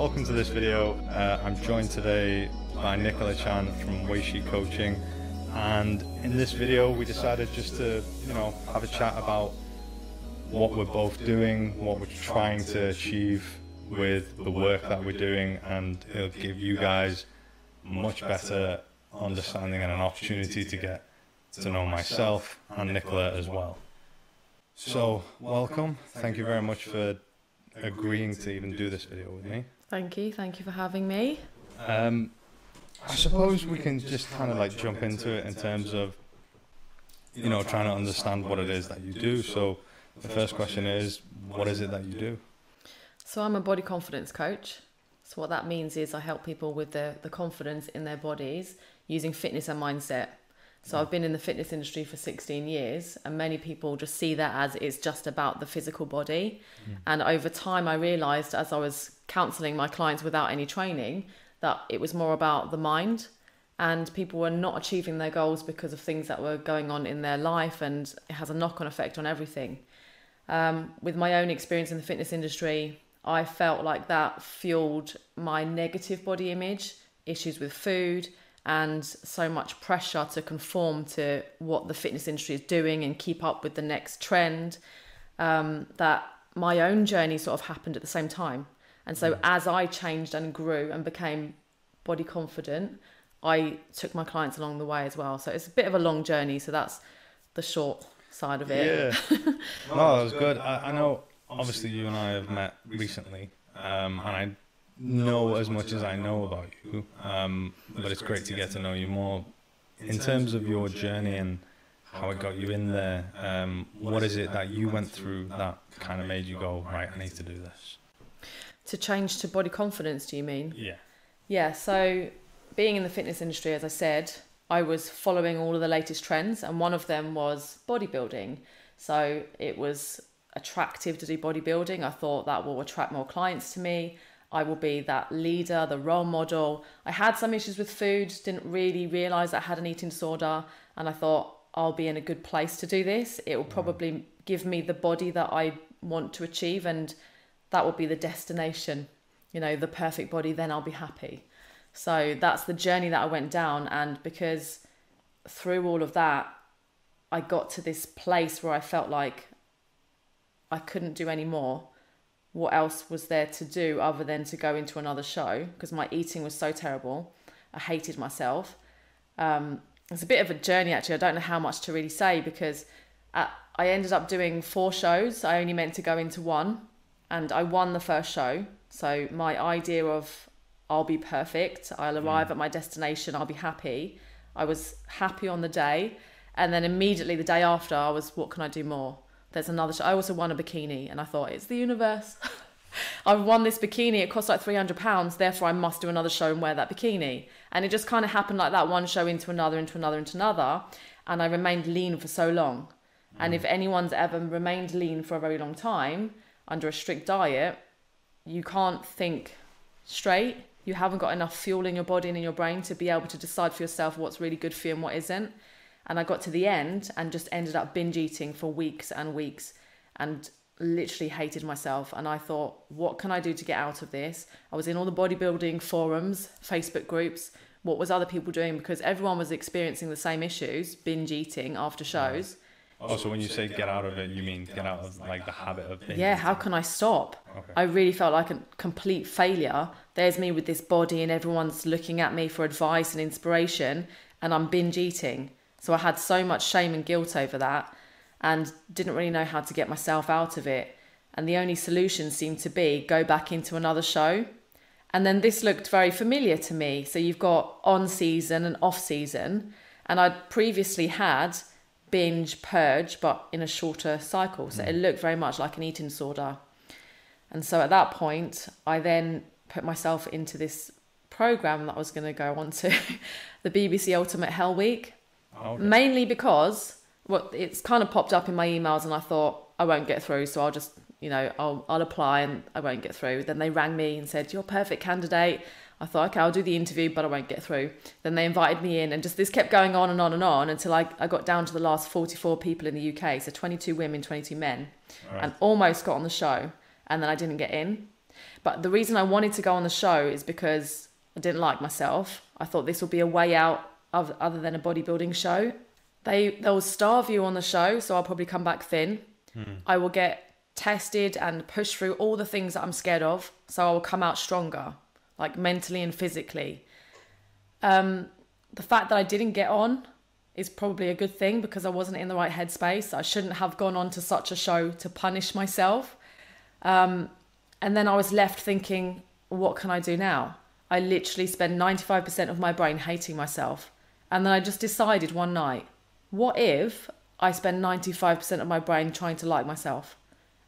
welcome to this video. Uh, I'm joined today by Nicola Chan from Weishi Coaching, and in this video we decided just to, you know, have a chat about what we're both doing, what we're trying to achieve with the work that we're doing, and it'll give you guys much better understanding and an opportunity to get to know myself and Nicola as well. So, welcome. Thank you very much for agreeing to even do this video with me. Thank you. Thank you for having me. Um, I suppose we can just kind of like jump into it in terms of, you know, trying to understand what it is that you do. So, the first question is, what is it that you do? So, I'm a body confidence coach. So, what that means is I help people with the, the confidence in their bodies using fitness and mindset. So I've been in the fitness industry for 16 years, and many people just see that as it's just about the physical body. Mm. And over time, I realized as I was counseling my clients without any training that it was more about the mind. And people were not achieving their goals because of things that were going on in their life, and it has a knock on effect on everything. Um, with my own experience in the fitness industry, I felt like that fueled my negative body image, issues with food, and so much pressure to conform to what the fitness industry is doing and keep up with the next trend um, that my own journey sort of happened at the same time. And so, as I changed and grew and became body confident, I took my clients along the way as well. So, it's a bit of a long journey. So, that's the short side of it. Yeah. no, that was good. I, I know, obviously, you and I have met recently. Um, and I know as much as I know about you, um, but it's great to get to know you more. In terms of your journey and how it got you in there, um, what is it that you went through that kind of made you go, right, I need to do this? To change to body confidence, do you mean? Yeah. Yeah, so being in the fitness industry, as I said, I was following all of the latest trends, and one of them was bodybuilding. So it was attractive to do bodybuilding. I thought that will attract more clients to me. I will be that leader, the role model. I had some issues with food, didn't really realize I had an eating disorder, and I thought I'll be in a good place to do this. It will mm. probably give me the body that I want to achieve, and that will be the destination, you know, the perfect body, then I'll be happy. So that's the journey that I went down, and because through all of that, I got to this place where I felt like I couldn't do any more what else was there to do other than to go into another show because my eating was so terrible. I hated myself. Um, it's a bit of a journey actually. I don't know how much to really say because I ended up doing four shows. I only meant to go into one and I won the first show. So my idea of I'll be perfect, I'll arrive mm. at my destination, I'll be happy. I was happy on the day. And then immediately the day after, I was, what can I do more? there's another show. I also won a bikini, and I thought it's the universe. I've won this bikini. It cost like three hundred pounds. Therefore, I must do another show and wear that bikini. And it just kind of happened like that. One show into another, into another, into another, and I remained lean for so long. Mm. And if anyone's ever remained lean for a very long time under a strict diet, you can't think straight. You haven't got enough fuel in your body and in your brain to be able to decide for yourself what's really good for you and what isn't. And I got to the end and just ended up binge eating for weeks and weeks and literally hated myself. And I thought, what can I do to get out of this? I was in all the bodybuilding forums, Facebook groups. What was other people doing? Because everyone was experiencing the same issues, binge eating after shows. Oh, so when you say get out of it, you mean get out of like the habit of binge Yeah, how can I stop? Okay. I really felt like a complete failure. There's me with this body, and everyone's looking at me for advice and inspiration, and I'm binge eating. So I had so much shame and guilt over that and didn't really know how to get myself out of it. And the only solution seemed to be go back into another show. And then this looked very familiar to me. So you've got on season and off season. And I'd previously had binge purge, but in a shorter cycle. So mm. it looked very much like an eating disorder. And so at that point, I then put myself into this program that I was going to go on to the BBC Ultimate Hell Week. Okay. Mainly because well, it's kind of popped up in my emails, and I thought I won't get through, so I'll just you know I'll I'll apply and I won't get through. Then they rang me and said you're a perfect candidate. I thought okay I'll do the interview, but I won't get through. Then they invited me in, and just this kept going on and on and on until I I got down to the last 44 people in the UK, so 22 women, 22 men, right. and almost got on the show, and then I didn't get in. But the reason I wanted to go on the show is because I didn't like myself. I thought this would be a way out of other than a bodybuilding show. They they'll starve you on the show, so I'll probably come back thin. Hmm. I will get tested and pushed through all the things that I'm scared of, so I will come out stronger, like mentally and physically. Um, the fact that I didn't get on is probably a good thing because I wasn't in the right headspace. I shouldn't have gone on to such a show to punish myself. Um, and then I was left thinking, what can I do now? I literally spend 95% of my brain hating myself. And then I just decided one night, what if I spend 95% of my brain trying to like myself?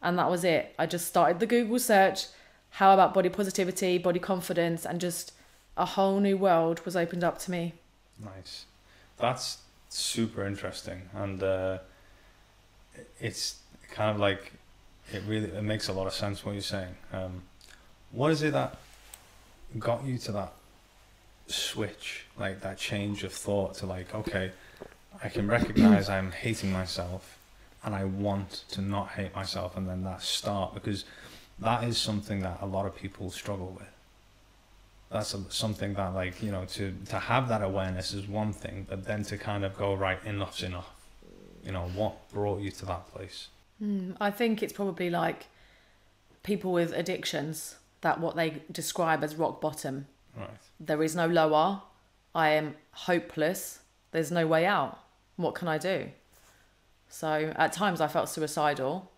And that was it. I just started the Google search. How about body positivity, body confidence, and just a whole new world was opened up to me. Nice. That's super interesting, and uh, it's kind of like it really it makes a lot of sense what you're saying. Um, what is it that got you to that switch, like that change of thought to like, okay, I can recognize I'm hating myself, and I want to not hate myself, and then that start because that is something that a lot of people struggle with that's a, something that like you know to to have that awareness is one thing but then to kind of go right enough's enough you know what brought you to that place Mm, I think it's probably like people with addictions that what they describe as rock bottom. right There is no lower. I am hopeless. There's no way out. What can I do? So at times I felt suicidal.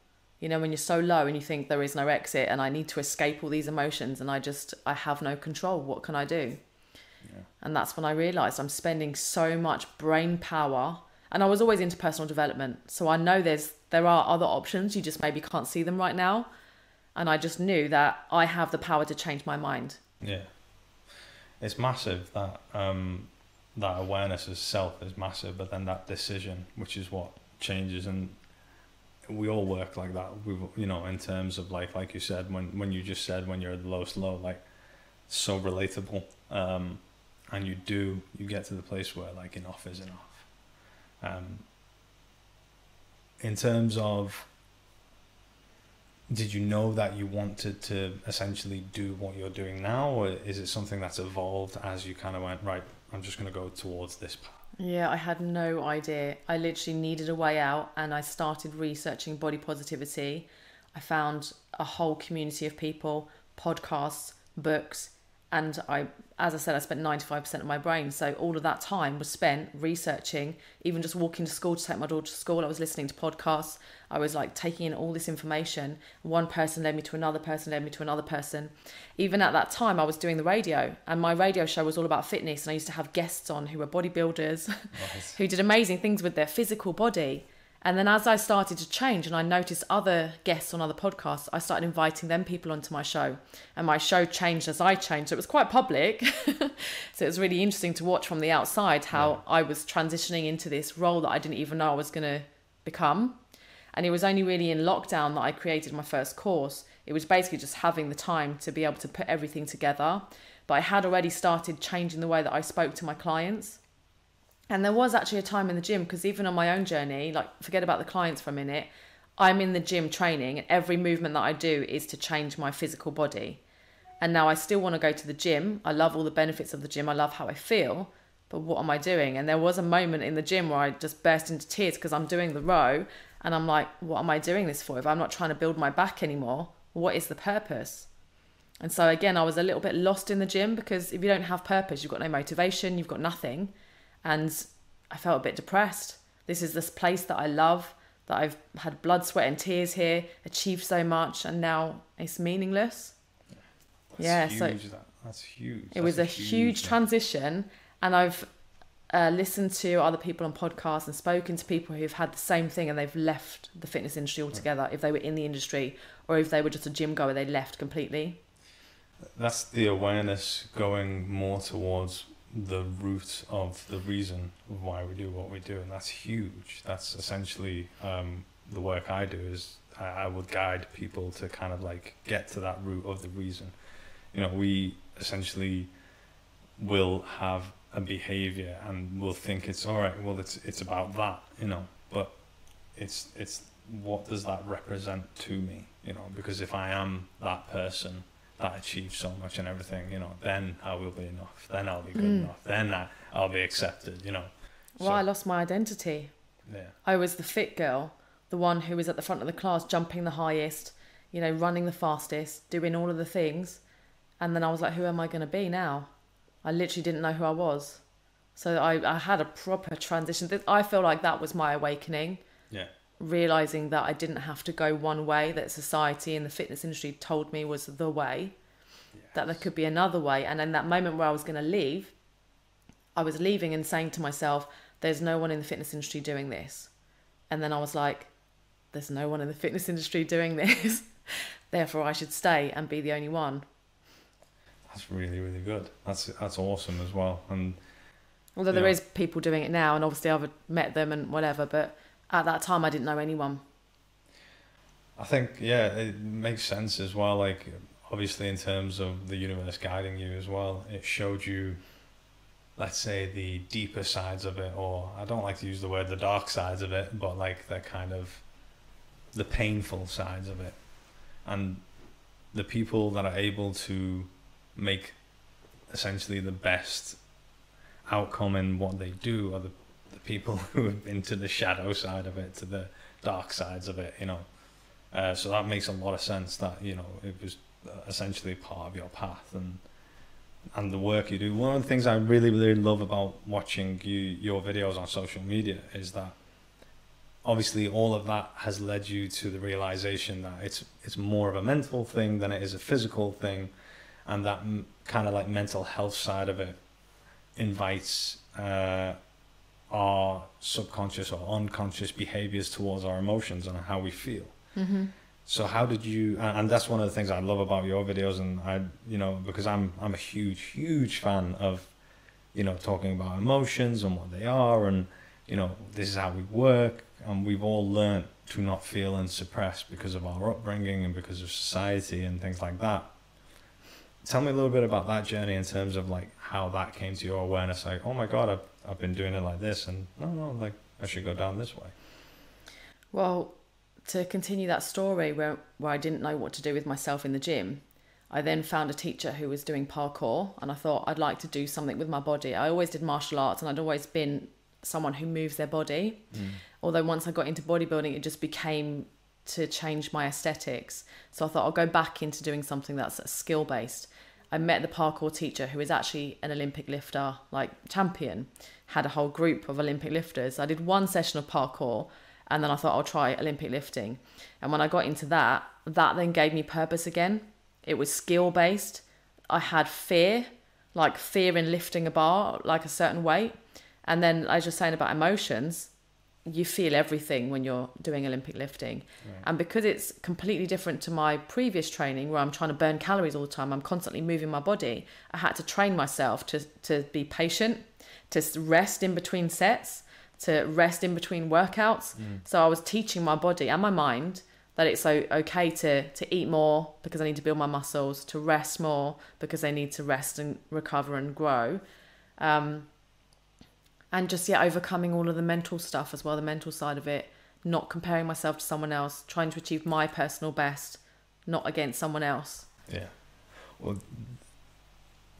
You know, when you're so low and you think there is no exit and I need to escape all these emotions and I just, I have no control. What can I do? Yeah. And that's when I realized I'm spending so much brain power. And I was always into personal development. So I know there's, there are other options. You just maybe can't see them right now. And I just knew that I have the power to change my mind. yeah it's massive that um that awareness of self is massive but then that decision which is what changes and we all work like that. We you know in terms of like like you said when when you just said when you're at the lowest low like so relatable. Um and you do you get to the place where like enough is enough. Um in terms of did you know that you wanted to essentially do what you're doing now or is it something that's evolved as you kind of went right i'm just going to go towards this path Yeah, I had no idea. I literally needed a way out and I started researching body positivity. I found a whole community of people, podcasts, books, and I as I said I spent 95% of my brain. So all of that time was spent researching, even just walking to school to take my daughter to school. I was listening to podcasts. I was like taking in all this information. One person led me to another person, led me to another person. Even at that time I was doing the radio and my radio show was all about fitness and I used to have guests on who were bodybuilders Right. who did amazing things with their physical body. And then as I started to change and I noticed other guests on other podcasts, I started inviting them people onto my show. And my show changed as I changed. So it was quite public. so it was really interesting to watch from the outside how I was transitioning into this role that I didn't even know I was going to become. And it was only really in lockdown that I created my first course. It was basically just having the time to be able to put everything together. But I had already started changing the way that I spoke to my clients. And there was actually a time in the gym because even on my own journey, like forget about the clients for a minute, I'm in the gym training and every movement that I do is to change my physical body. And now I still want to go to the gym. I love all the benefits of the gym. I love how I feel. But what am I doing? And there was a moment in the gym where I just burst into tears because I'm doing the row and I'm like, what am I doing this for? If I'm not trying to build my back anymore, what is the purpose? And so again, I was a little bit lost in the gym because if you don't have purpose, you've got no motivation, you've got nothing and I felt a bit depressed. This is this place that I love, that I've had blood, sweat, and tears here, achieved so much, and now it's meaningless. That's Yeah, huge, so- that. that's huge It was a That's huge thing. transition, and I've uh, listened to other people on podcasts and spoken to people who've had the same thing and they've left the fitness industry altogether. If they were in the industry or if they were just a gym goer, they left completely. that's the awareness going more towards the root of the reason of why we do what we do and that's huge. That's essentially um, the work i do is I, I would guide people to kind of like get to that root of the reason. You know we essentially will have a behavior and we'll think it's all right well it's it's about that you know but it's it's what does that represent to me you know? Because if i am that person that achieves so much and everything, you know, then I will be enough. Then I'll be good Mm. enough. Then I, I'll be accepted, you know. Well, I lost my identity. yeah. I was the fit girl, the one who was at the front of the class, jumping the highest, you know, running the fastest, doing all of the things. And then I was like, who am I going to be now? I literally didn't know who I was. So I, I had a proper transition. I feel like that was my awakening. Realizing that I didn't have to go one way that society and the fitness industry told me was the way, that there could be another way. And in that moment where I was going to leave, I was leaving and saying to myself, there's no one in the fitness industry doing this. And then I was like, there's no one in the fitness industry doing this. Therefore, I should stay and be the only one. That's really, really good. That's that's awesome as well. And Although there is people doing it now, and obviously I've met them and whatever, but at that time I didn't know anyone. I think yeah, it makes sense as well. Like obviously in terms of the universe guiding you as well, it showed you, let's say, the deeper sides of it, or I don't like to use the word the dark sides of it, but like the kind of the painful sides of it, and the people that are able to make essentially the best outcome in what they do are the, people who have been to the shadow side of it, to the dark sides of it, you know. Uh, so that makes a lot of sense that you know it was essentially part of your path and and the work you do. One of the things I really really love about watching you your videos on social media is that obviously all of that has led you to the realization that it's it's more of a mental thing than it is a physical thing, and that m- kind of like mental health side of it invites uh, our subconscious or unconscious behaviors towards our emotions and how we feel. Mm-hmm. So how did you? And that's one of the things I love about your videos, and I, you know, because I'm I'm a huge huge fan of, you know, talking about emotions and what they are, and you know, this is how we work, and we've all learned to not feel and suppress because of our upbringing and because of society and things like that. Tell me a little bit about that journey in terms of like how that came to your awareness, like, oh my god, I've I've been doing it like this, and no, no, like I should go down this way. Well, to continue that story where, where I didn't know what to do with myself in the gym, I then found a teacher who was doing parkour and I thought I'd like to do something with my body. I always did martial arts and I'd always been someone who moves their body. Hmm. Although once I got into bodybuilding, it just became to change my aesthetics. So I thought I'll go back into doing something that's skill based. I met the parkour teacher who is actually an Olympic lifter, like champion, had a whole group of Olympic lifters. I did one session of parkour and then I thought I'll try Olympic lifting. And when I got into that, that then gave me purpose again. It was skill based. I had fear, like fear in lifting a bar, like a certain weight. And then, as you're saying about emotions, you feel everything when you're doing Olympic lifting. And because it's completely different to my previous training where I'm trying to burn calories all the time, I'm constantly moving my body. I had to train myself to, to be patient, to rest in between sets, to rest in between workouts. So I was teaching my body and my mind that it's okay to, to eat more because I need to build my muscles, to rest more because they need to rest and recover and grow. Um, and just yeah overcoming all of the mental stuff as well the mental side of it not comparing myself to someone else trying to achieve my personal best not against someone else Yeah. Well,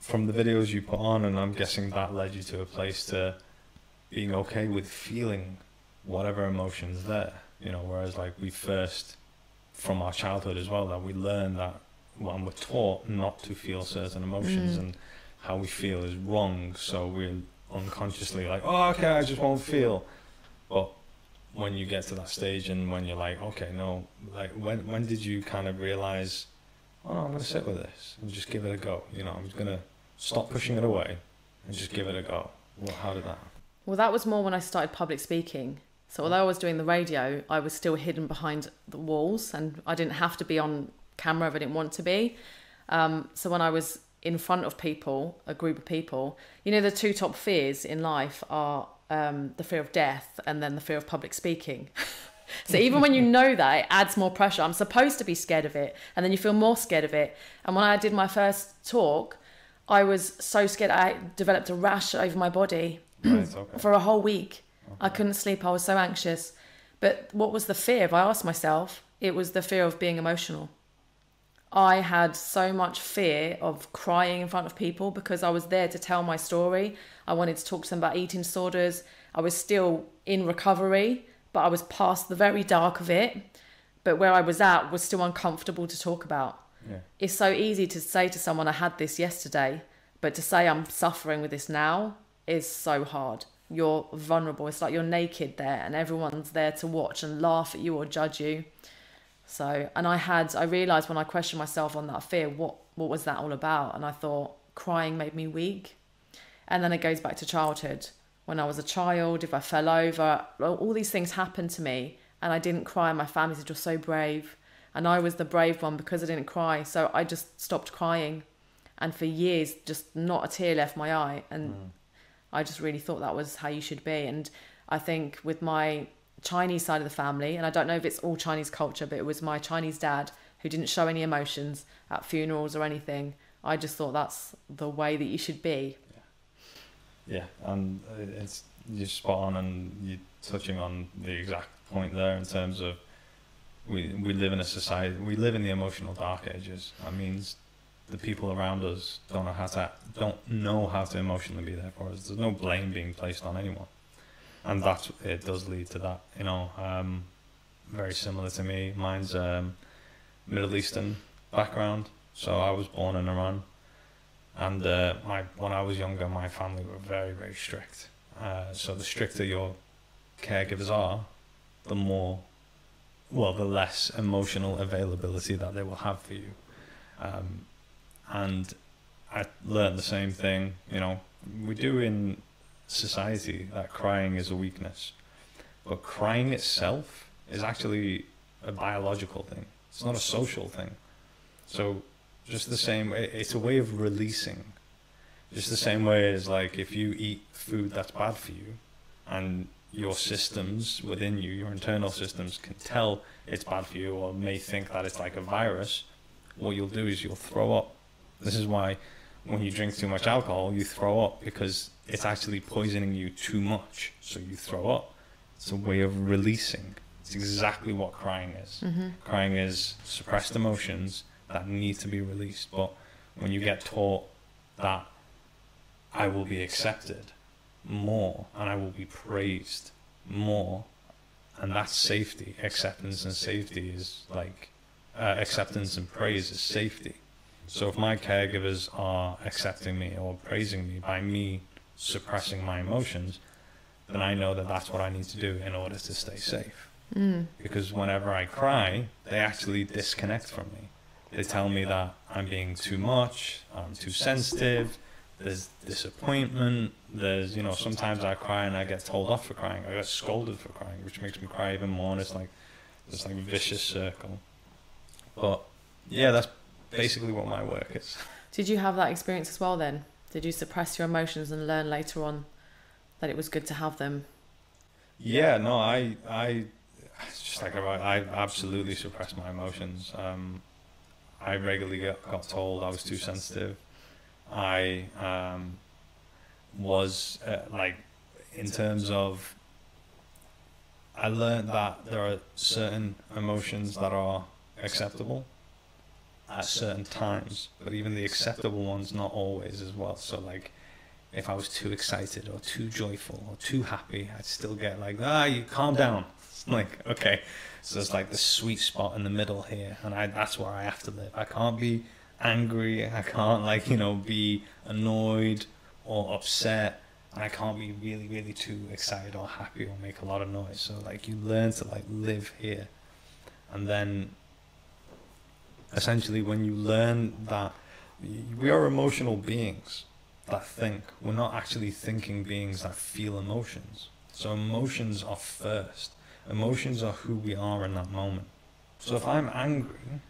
from the videos you put on, and I'm guessing that led you to a place to being okay with feeling whatever emotions there. You know, whereas like we first, from our childhood as well, that we learn that when we're taught not to feel certain emotions Mm. and how we feel is wrong, so we're unconsciously like, oh, okay, I just won't feel. But when you get to that stage and when you're like, okay, no, like when when did you kind of realize, oh, no, I'm gonna sit with this and just give it a go. You know, I'm just gonna stop pushing it away and just give it a go. Well, how did that? happen? well that was more when i started public speaking so although i was doing the radio i was still hidden behind the walls and i didn't have to be on camera if i didn't want to be um, so when i was in front of people a group of people you know the two top fears in life are um, the fear of death and then the fear of public speaking So even when you know that, it adds more pressure. I'm supposed to be scared of it, and then you feel more scared of it. And when I did my first talk, I was so scared. I developed a rash over my body Right. Okay. for a whole week. I couldn't sleep. I was so anxious. But what was the fear? If I asked myself, it was the fear of being emotional. I had so much fear of crying in front of people because I was there to tell my story. I wanted to talk to them about eating disorders. I was still in recovery, but I was past the very dark of it. But where I was at was still uncomfortable to talk about. Yeah. It's so easy to say to someone, I had this yesterday, but to say I'm suffering with this now is so hard. You're vulnerable. It's like you're naked there, and everyone's there to watch and laugh at you or judge you. So, and I had, I realized when I questioned myself on that fear, what, what was that all about? And I thought crying made me weak. And then it goes back to childhood. When I was a child, if I fell over, all these things happened to me and I didn't cry. My family said, You're so brave. And I was the brave one because I didn't cry. So I just stopped crying. And for years, just not a tear left my eye. And mm. I just really thought that was how you should be. And I think with my Chinese side of the family, and I don't know if it's all Chinese culture, but it was my Chinese dad who didn't show any emotions at funerals or anything. I just thought that's the way that you should be. Yeah, yeah. and it's you're spot on, and you're touching on the exact point there in terms of we we live in a society we live in the emotional dark ages. That means the people around us don't know how to don't know how to emotionally be there for us. There's no blame being placed on anyone, and that it does lead to that. You know, um, very similar to me. Mine's um, Middle Eastern background, so I was born in Iran, and uh, my when I was younger, my family were very very strict. Uh, so the stricter your caregivers are, the more, well, the less emotional availability that they will have for you. Um, and I learned the same thing. You know, we do in society that crying is a weakness, but crying itself is actually a biological thing. It's not a social thing. So, just the same, it's a way of releasing. Just the same way as like if you eat food that's bad for you, and your systems within you, your internal systems, can tell it's bad for you or may think that it's like a virus, what you'll do is you'll throw up. This is why when you drink too much alcohol, you throw up because it's actually poisoning you too much. So you throw up. It's a way of releasing. It's exactly what crying is. Mm-hmm. Crying is suppressed emotions that need to be released. But when you get taught that I will be accepted, more and I will be praised more. And that's safety. Acceptance and safety is like uh, acceptance and praise is safety. So if my caregivers are accepting me or praising me by me suppressing my emotions, then I know that that's what I need to do in order to stay safe. Mm. Because whenever I cry, they actually disconnect from me. They tell me that I'm being too much, I'm too sensitive, there's disappointment. There's you know sometimes I cry and I get told off for crying. I get scolded for crying, which makes me cry even more. And it's like this like vicious circle. But yeah, that's basically what my work is. Did you have that experience as well then? Did you suppress your emotions and learn later on that it was good to have them? Yeah, no, I I just like I, I absolutely suppressed my emotions. Um, I regularly got, told I was too sensitive. I um, was uh, like, in terms of, I learned that there are certain emotions that are acceptable at certain times, but even the acceptable ones not always as well. So like, if I was too excited or too joyful or too happy, I'd still get like, ah, you calm down. like, okay. So there's like the sweet spot in the middle here, and I that's where I have to live. I can't be angry. I can't like you know be annoyed or upset. I can't be really really too excited or happy or make a lot of noise. So like you learn to like live here, and then essentially when you learn that we are emotional beings that think. We're not actually thinking beings that feel emotions. So emotions are first. Emotions are who we are in that moment. So if I'm angry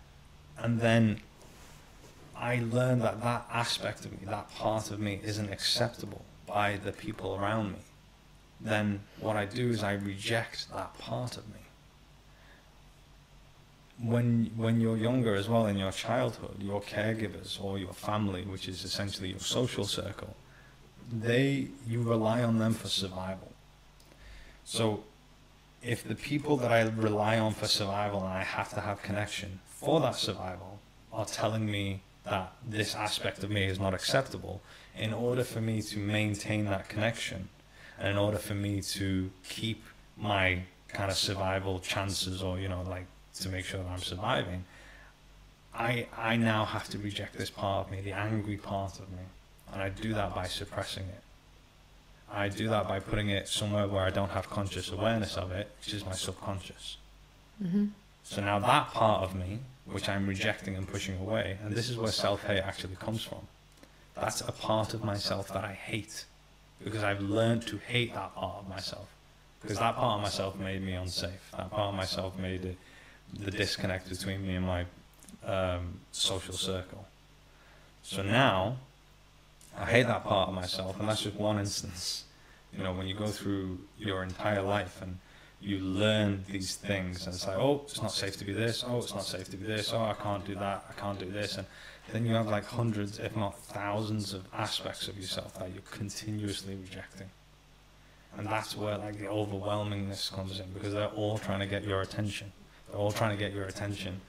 and then I learn that that aspect of me, that part of me, isn't acceptable by the people around me, then what I do is I reject that part of me. When, when you're younger as well, in your childhood, your caregivers or your family, which is essentially your social circle, they, you rely on them for survival. So if the people that I rely on for survival and I have to have connection for that survival are telling me that this aspect of me is not acceptable, in order for me to maintain that connection, and in order for me to keep my kind of survival chances, or you know, like to make sure that I'm surviving, I I now have to reject this part of me, the angry part of me, and I do that by suppressing it. I do that by putting it somewhere where I don't have conscious awareness of it, which is my subconscious. Mm-hmm. So now that part of me, which I'm rejecting and pushing away, and this is where self-hate actually comes from. That's a part of myself that I hate because I've learned to hate that part of myself because that part of myself made me unsafe. That part of myself made it, the disconnect between me and my um, social circle. So now I hate that part of myself, and that's just one instance. You know, when you go through your entire life and you learn these things, and it's like, oh, it's not safe to be this. Oh, it's not safe to be this. Oh, I can't do that. I can't do this. And then you have like hundreds, if not thousands, of aspects of yourself that you're continuously rejecting. And that's where like the overwhelmingness comes in because they're all trying to get your attention. All trying to get your attention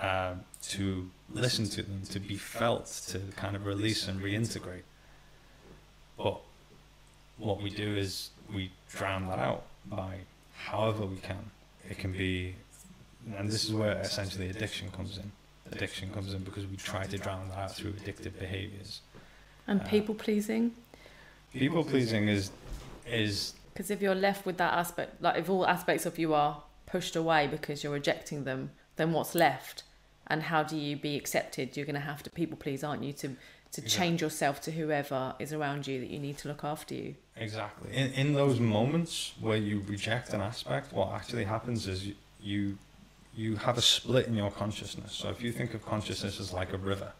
uh, to listen to them, to be felt, to kind of release and reintegrate. But what we do is we drown that out by however we can. It can be, and this is where essentially addiction comes in. Addiction comes in because we try to drown that out through addictive behaviors. And Uh, people pleasing. People pleasing is is Because if you're left with that aspect, like if all aspects of you are pushed away because you're rejecting them, then what's left? And how do you be accepted? You're going to have to people please, aren't you? To to Exactly. change yourself to whoever is around you that you need to look after you. Exactly. In, in those moments where you reject an aspect, what actually happens is you, you you have a split in your consciousness. So if you think of consciousness as like a river,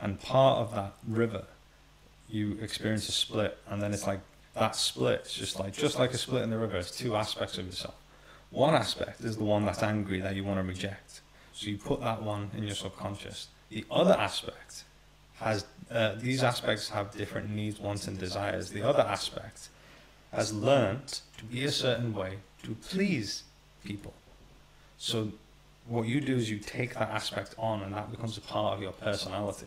and part of that river, you experience a split, and then it's like that split. It's just like just like a split in the river. It's two aspects of yourself. One aspect is the one that's angry that you want to reject. So you put that one in your subconscious. The other aspect has uh, these aspects have different needs, wants, and desires. The other aspect has learned to be a certain way to please people. So what you do is you take that aspect on, and that becomes a part of your personality.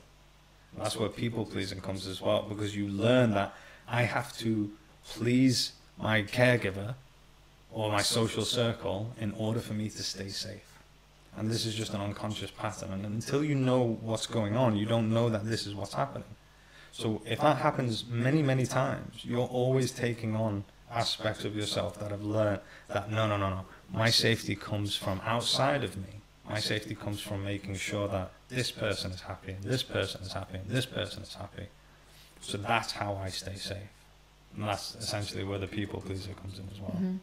And that's where people pleasing comes as well, because you learn that I have to please my caregiver or my social circle in order for me to stay safe. And this is just an unconscious pattern. And until you know what's going on, you don't know that this is what's happening. So if that happens many, many times, you're always taking on aspects of yourself that have learned that no, no, no, no. My safety comes from outside of me. My safety comes from making sure that this person is happy, and this person is happy, and this person is happy. So that's how I stay safe. And that's essentially where the people pleaser comes in as well. Mhm.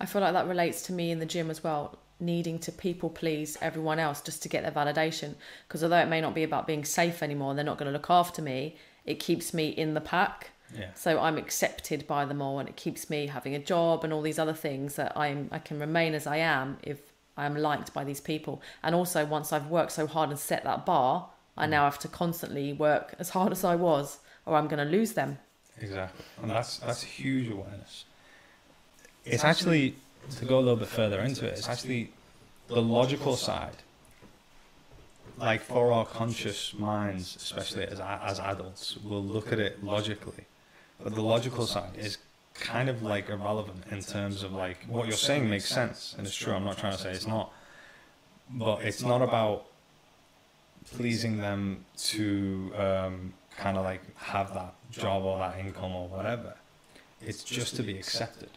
I feel like that relates to me in the gym as well, needing to people please everyone else just to get their validation. Because although it may not be about being safe anymore, they're not going to look after me, it keeps me in the pack. Yeah. So I'm accepted by them all, and it keeps me having a job and all these other things that I'm I can remain as I am if I am liked by these people. And also, once I've worked so hard and set that bar, I mm. now have to constantly work as hard as I was, or I'm going to lose them. Exactly, and that's that's huge awareness. It's actually to go a little bit further into it. It's actually the logical side. Like for our conscious minds, especially as as adults, we'll look at it logically, but the logical side is kind of like irrelevant in terms of like what you're saying makes sense, and it's true. I'm not trying to say it's not, but it's not about pleasing them to um, kind of like have that job or that income or whatever. It's just to be accepted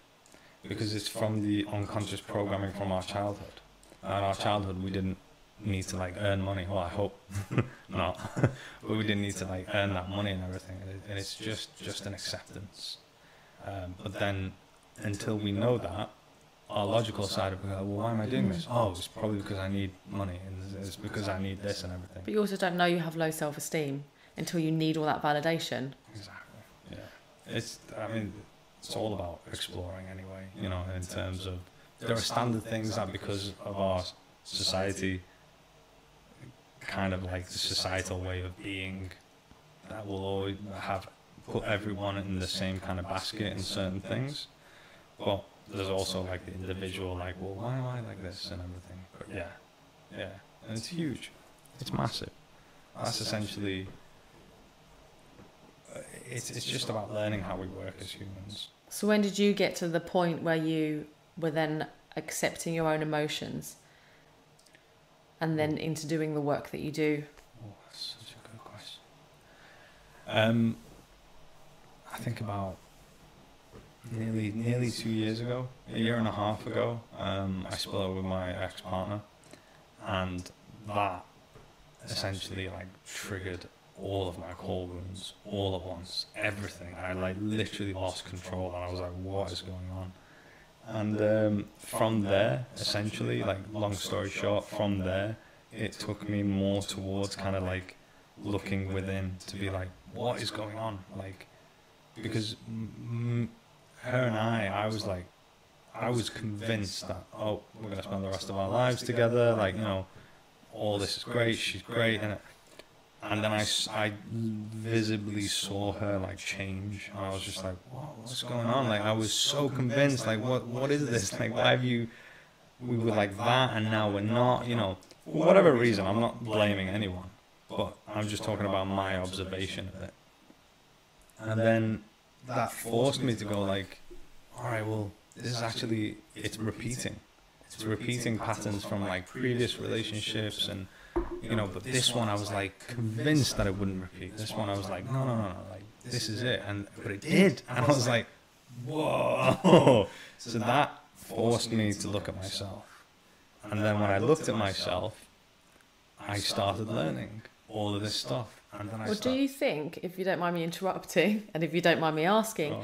because it's from the unconscious programming from our childhood. And our childhood, we didn't need to like earn money. Well, I hope not, but we didn't need to like earn that money and everything. And it's just just an acceptance. Um, but then, until we know that, our logical side of it, well, why am I doing this? Oh, it's probably because I need money, and it's because I need this and everything. But you also don't know you have low self esteem until you need all that validation. Exactly. Yeah. It's. I mean, it's all about exploring anyway. You know, in terms of there are standard things that because of our society, kind of like the societal way of being, that will always have put everyone in the same kind of basket in certain things. But there's also like the individual, like, well, why am I like this and everything. But yeah, yeah, and it's huge. It's massive. That's essentially. It's it's just about learning how we work as humans. So when did you get to the point where you were then accepting your own emotions and then into doing the work that you do? Oh, that's such a good question. Um, I think about nearly nearly two years ago, a year and a half ago, um, I split up with my ex partner, and that essentially like triggered all of my core wounds all at once, everything. I like literally lost control, and I was like, "What is going on?" And um, from there, essentially, like long story short, from there, it took me more towards kind of like looking within to be like, what is going on? Like, because mm, her and I, I was like, I was convinced that oh, we're gonna spend the rest of our lives together. Like, you know, all this is great. She's great, and and then I, I visibly saw her like change, and I was just like, what, what's going on? Like, I was so convinced. Like, what what is this? Like, why have you? We were like that, and now we're not. You know, for whatever reason, I'm not blaming anyone, but I'm just talking about my observation of it. And then that forced me to go like, all right, well, this is actually it's repeating. It's repeating patterns from like previous relationships and you know, but this one I was like convinced that it wouldn't repeat. This one I was like, no, no, no, no, like this is it, and but it did, and I was like, whoa. So that forced me to look at myself, and then when I looked at myself, I started learning all of this stuff, and then I Well, do you think, if you don't mind me interrupting, and if you don't mind me asking,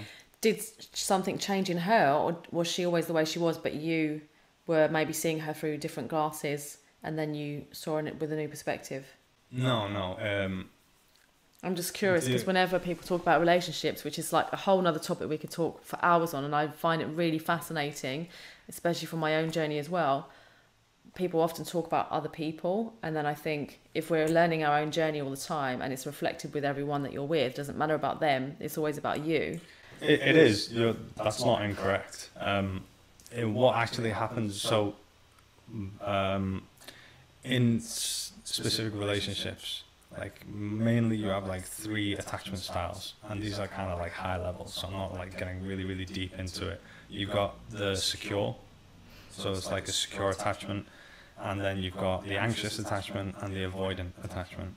did something change in her, or was she always the way she was, but you were maybe seeing her through different glasses, and then you saw it with a new perspective? No, no. Um, I'm just curious because whenever people talk about relationships, which is like a whole other topic we could talk for hours on, and I find it really fascinating, especially from my own journey as well. People often talk about other people, and then I think if we're learning our own journey all the time and it's reflected with everyone that you're with, doesn't matter about them, it's always about you. It, it is. You're, that's not incorrect. Um, it, what actually happens? So, um, in specific relationships, like mainly you have like three attachment styles, and these are kind of like high levels. So I'm not like getting really really deep into it. You've got the secure, so it's like a secure attachment, and then you've got the anxious attachment and the avoidant attachment.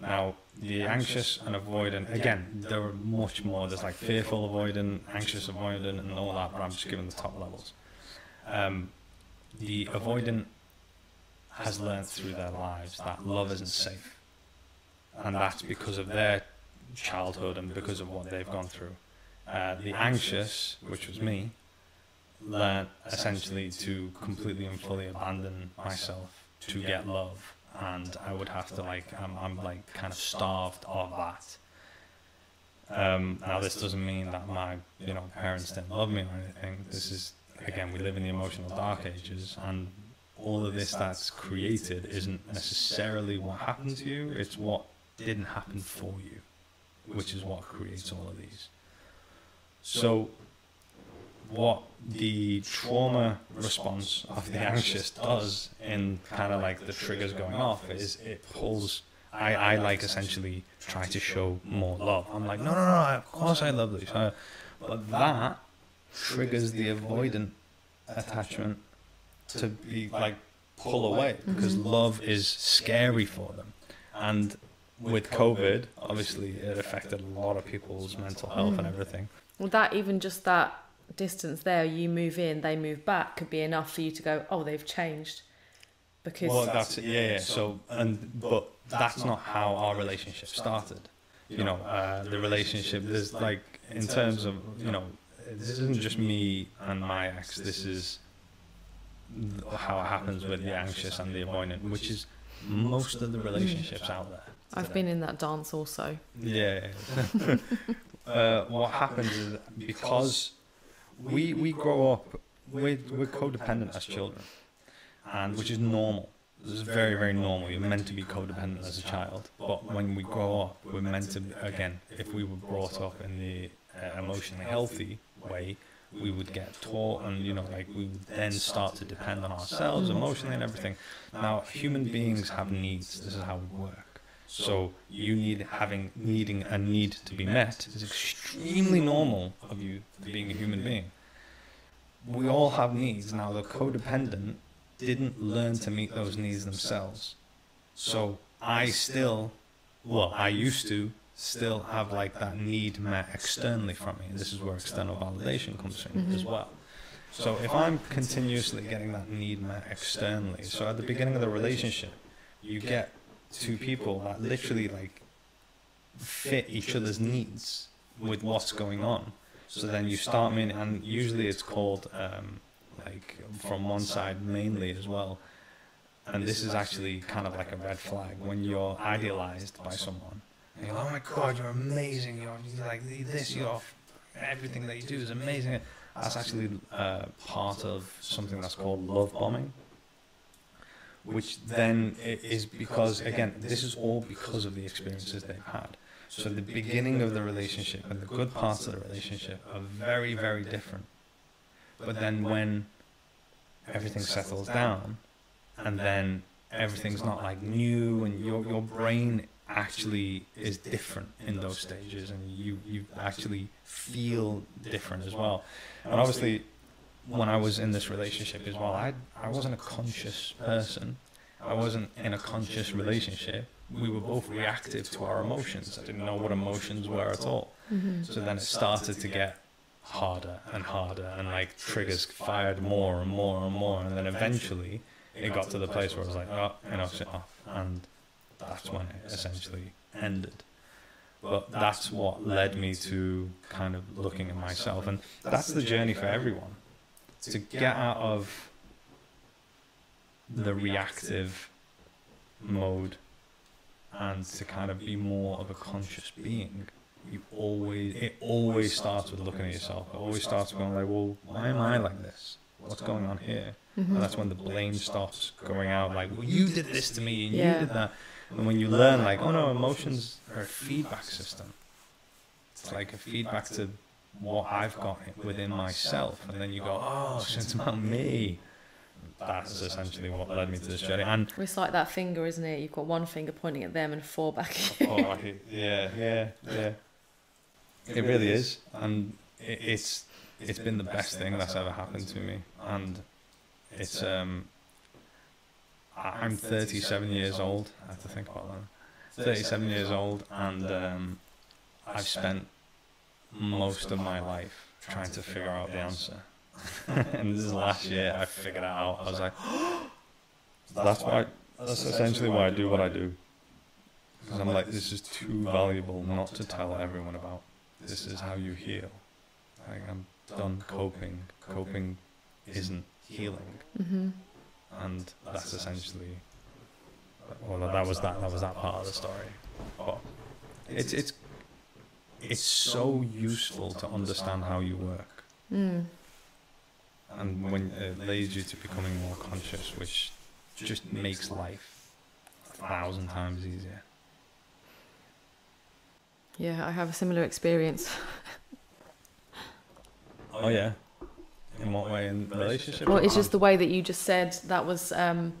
Now, the anxious and avoidant, again, there are much more. There's like fearful avoidant, anxious avoidant, and all that, but I'm just giving the top levels. Um, the avoidant has learned through their lives that love isn't safe. And that's because of their childhood and because of what they've gone through. Uh, the anxious, which was me, learned essentially to completely and fully abandon myself to get love and I would have to like I'm, I'm like kind of starved of that. Um, now this doesn't mean that my you know parents didn't love me or anything. This is again we live in the emotional dark ages and all of this that's created isn't necessarily what happened to you. It's what didn't happen for you, which is what creates all of these. So what the trauma response of the anxious does in kind of like the triggers going off is it pulls I, I like essentially try to show more love. I'm like, no, no, no, of course I love this. Uh, but that triggers the avoidant attachment to be like pull away because love is scary for them. And with COVID, obviously it affected a lot of people's mental health and everything. Well, that even just that distance there, you move in, they move back, could be enough for you to go, oh, they've changed. Because Well, that's yeah, yeah. So, and but that's not how our relationship started. You know, uh, the relationship. There's like in terms of you know, this isn't just me and my ex. This is th- how it happens with the anxious and the avoidant, which is most of the relationships out there. I've today. been in that dance also. Yeah. uh, what happens is because we we grow up we're, we're codependent as children, and which is normal. This is very very normal. You're meant to be codependent as a child, but when we grow up, we're meant to again. If we were brought up in the uh, emotionally healthy way, we would get taught, and you know, like we would then start to depend on ourselves emotionally and everything. Now, human beings have needs. This is how we work. So you need having needing a need to be met is extremely normal of you being a human being. We all have needs. Now the codependent didn't learn to meet those needs themselves. So I still, well, I used to still have like that need met externally from me. This is where external validation comes in as well. So if I'm continuously getting that need met externally, so at the beginning of the relationship, you get two people that literally like fit each other's needs with what's going on. So then you start meaning, and usually it's called um, like from one side mainly as well. And this is actually kind of like a red flag when you're idealized by someone. And you're like, oh my god, you're amazing. You're, like this. You're everything that you do is amazing. That's actually uh, part of something that's called love bombing which then is because again this is all because of the experiences they've had so the beginning of the relationship and the good parts of the relationship are very very different but then when everything settles down and then everything's not like new and your your brain actually is different in those stages and you you actually feel different as well and obviously when I was in this relationship as well, I I wasn't a conscious person. I wasn't in a conscious relationship. We were both reactive to our emotions. I didn't know what emotions were at all. Mm-hmm. So then it started to get harder and harder, and like triggers fired more and more and more, and then eventually it got to the place where I was like, oh, enough's enough, and that's when it essentially ended. But that's what led me to kind of looking at myself, and that's the journey for everyone. to get out of the reactive mode and to kind of be more of a conscious being. you always it always starts with looking at yourself. it always starts going like well why am i like this what's going on here Mm-hmm. and that's when the blame stops going out like well you did this? To me and Yeah. you did that and when you learn like oh no emotions are a feedback system it's like a feedback to what I've got within myself, and then you go, oh, so it's about me. That's essentially what led me to this journey. And It's like that finger, isn't it? You've got one finger pointing at them and four back at you. oh, yeah, yeah, yeah. It really is, and it's it's been the best thing that's ever happened to me, and it's um. I- I'm 37 years old. I have to think about that. 37 years old, and um, I've spent most of my life trying to figure out the answer. and this is last year I figured it out. I was like, that's why. That's essentially why I do what I do. Because I'm like, this is too valuable not to tell everyone about. This is how you heal. Like I'm done coping. Coping isn't healing, Mm-hmm. And that's essentially. Well, that was that. That was that part of the story. But it's it's it's so useful to understand how you work, Mm. and when it leads you to becoming more conscious, which just makes life a thousand times easier. Yeah, I have a similar experience. Oh yeah. In what way? In relationship? Well, it's just the way that you just said that was um,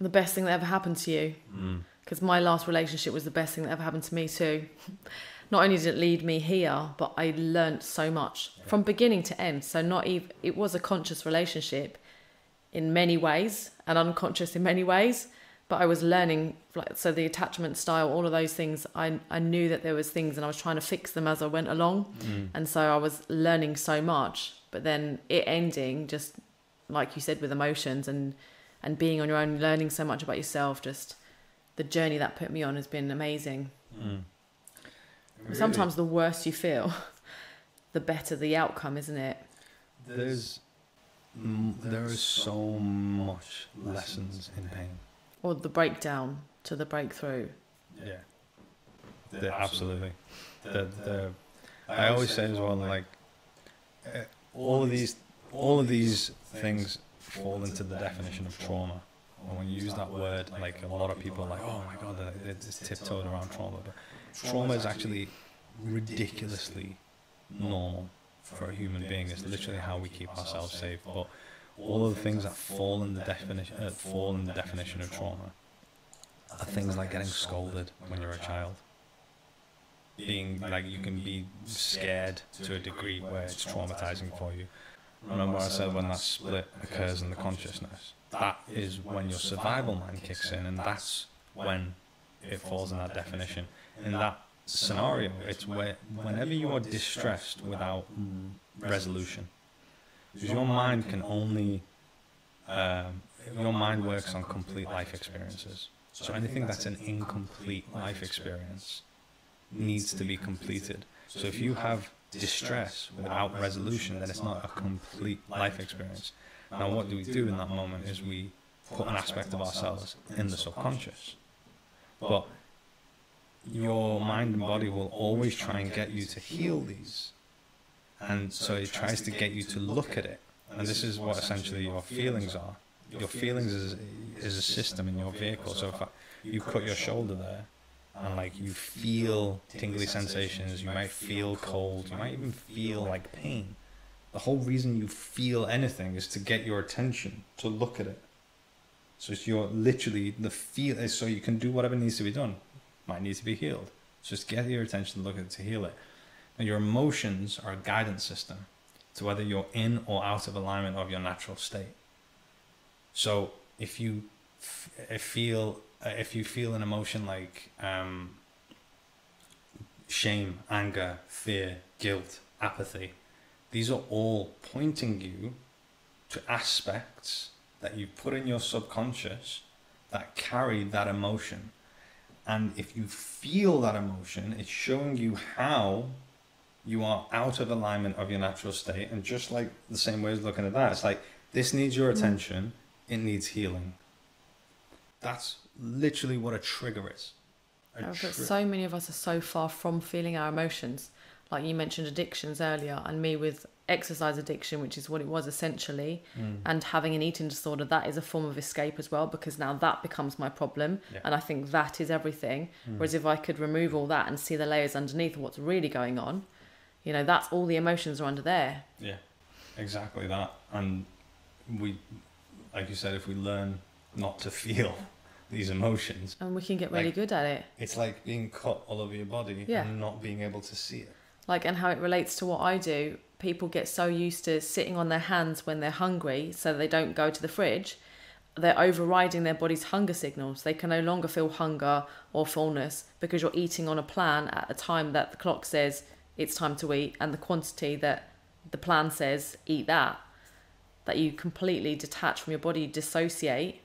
the best thing that ever happened to you. Mm. Because my last relationship was the best thing that ever happened to me too. Not only did it lead me here, but I learnt so much from beginning to end. So not even it was a conscious relationship in many ways and unconscious in many ways. But I was learning like so the attachment style, all of those things. I I knew that there was things and I was trying to fix them as I went along. Mm. and so I was learning so much. But then it ending, just like you said, with emotions and and being on your own, learning so much about yourself. Just the journey that put me on has been amazing. Mm. Really, Sometimes the worse you feel, the better the outcome, isn't it? there's there is so much lessons in pain. Or the breakdown to the breakthrough. Yeah. The, absolutely. The, the, I always say as well, like, uh, all of these, all of these things fall into the definition of trauma. And when you use that word, like a lot of people are like, oh my god, uh, it's tiptoed around trauma. But trauma is actually ridiculously normal for a human being. It's literally how we keep ourselves safe. But all of the things that fall in the definition, uh, fall in the definition of trauma, are things like getting scolded when you're a child. Being like you can be scared to a degree where it's traumatizing for you. Remember I said when that split occurs in the consciousness, that is when your survival mind kicks in, and that's when it falls in that definition. In that scenario, it's where whenever you are distressed without resolution, because your mind can only um, your mind works on complete life experiences. So anything that's an incomplete life experience needs to be completed. So if you have distress without resolution, then it's not a complete life experience. Now, what do we do in that moment is we put an aspect of ourselves in the subconscious. But your mind and body will always try and get you to heal these. And so it tries to get you to look at it. And this is what essentially your feelings are. Your feelings is, is a system in your vehicle. So if I, you cut your shoulder there, and like you feel tingly sensations, you might feel cold, you might even feel like pain. The whole reason you feel anything is to get your attention to look at it. So it's your literally the feel so you can do whatever needs to be done. Might need to be healed. So just get your attention to look at it to heal it. And your emotions are a guidance system to whether you're in or out of alignment of your natural state. So if you f- feel uh, if you feel an emotion like um, shame, anger, fear, guilt, apathy, these are all pointing you to aspects that you put in your subconscious that carry that emotion. And if you feel that emotion, it's showing you how you are out of alignment of your natural state. And just like the same way as looking at that, it's like this needs your attention, it needs healing. That's literally what a trigger is. A tri- so many of us are so far from feeling our emotions. Like you mentioned addictions earlier, and me with exercise addiction, which is what it was essentially, Mm. and having an eating disorder, that is a form of escape as well, because now that becomes my problem. Yeah. And I think that is everything. Mm. Whereas if I could remove all that and see the layers underneath what's really going on, you know, that's all the emotions are under there. Yeah, exactly that. And we, like you said, if we learn not to feel these emotions, And we can get really Like- good at it. it's like being cut all over your body Yeah. and not being able to see it. like and how it relates to what I do. People get so used to sitting on their hands when they're hungry, so they don't go to the fridge. They're overriding their body's hunger signals. They can no longer feel hunger or fullness because you're eating on a plan at a time that the clock says it's time to eat and the quantity that the plan says eat that. That you completely detach from your body, dissociate.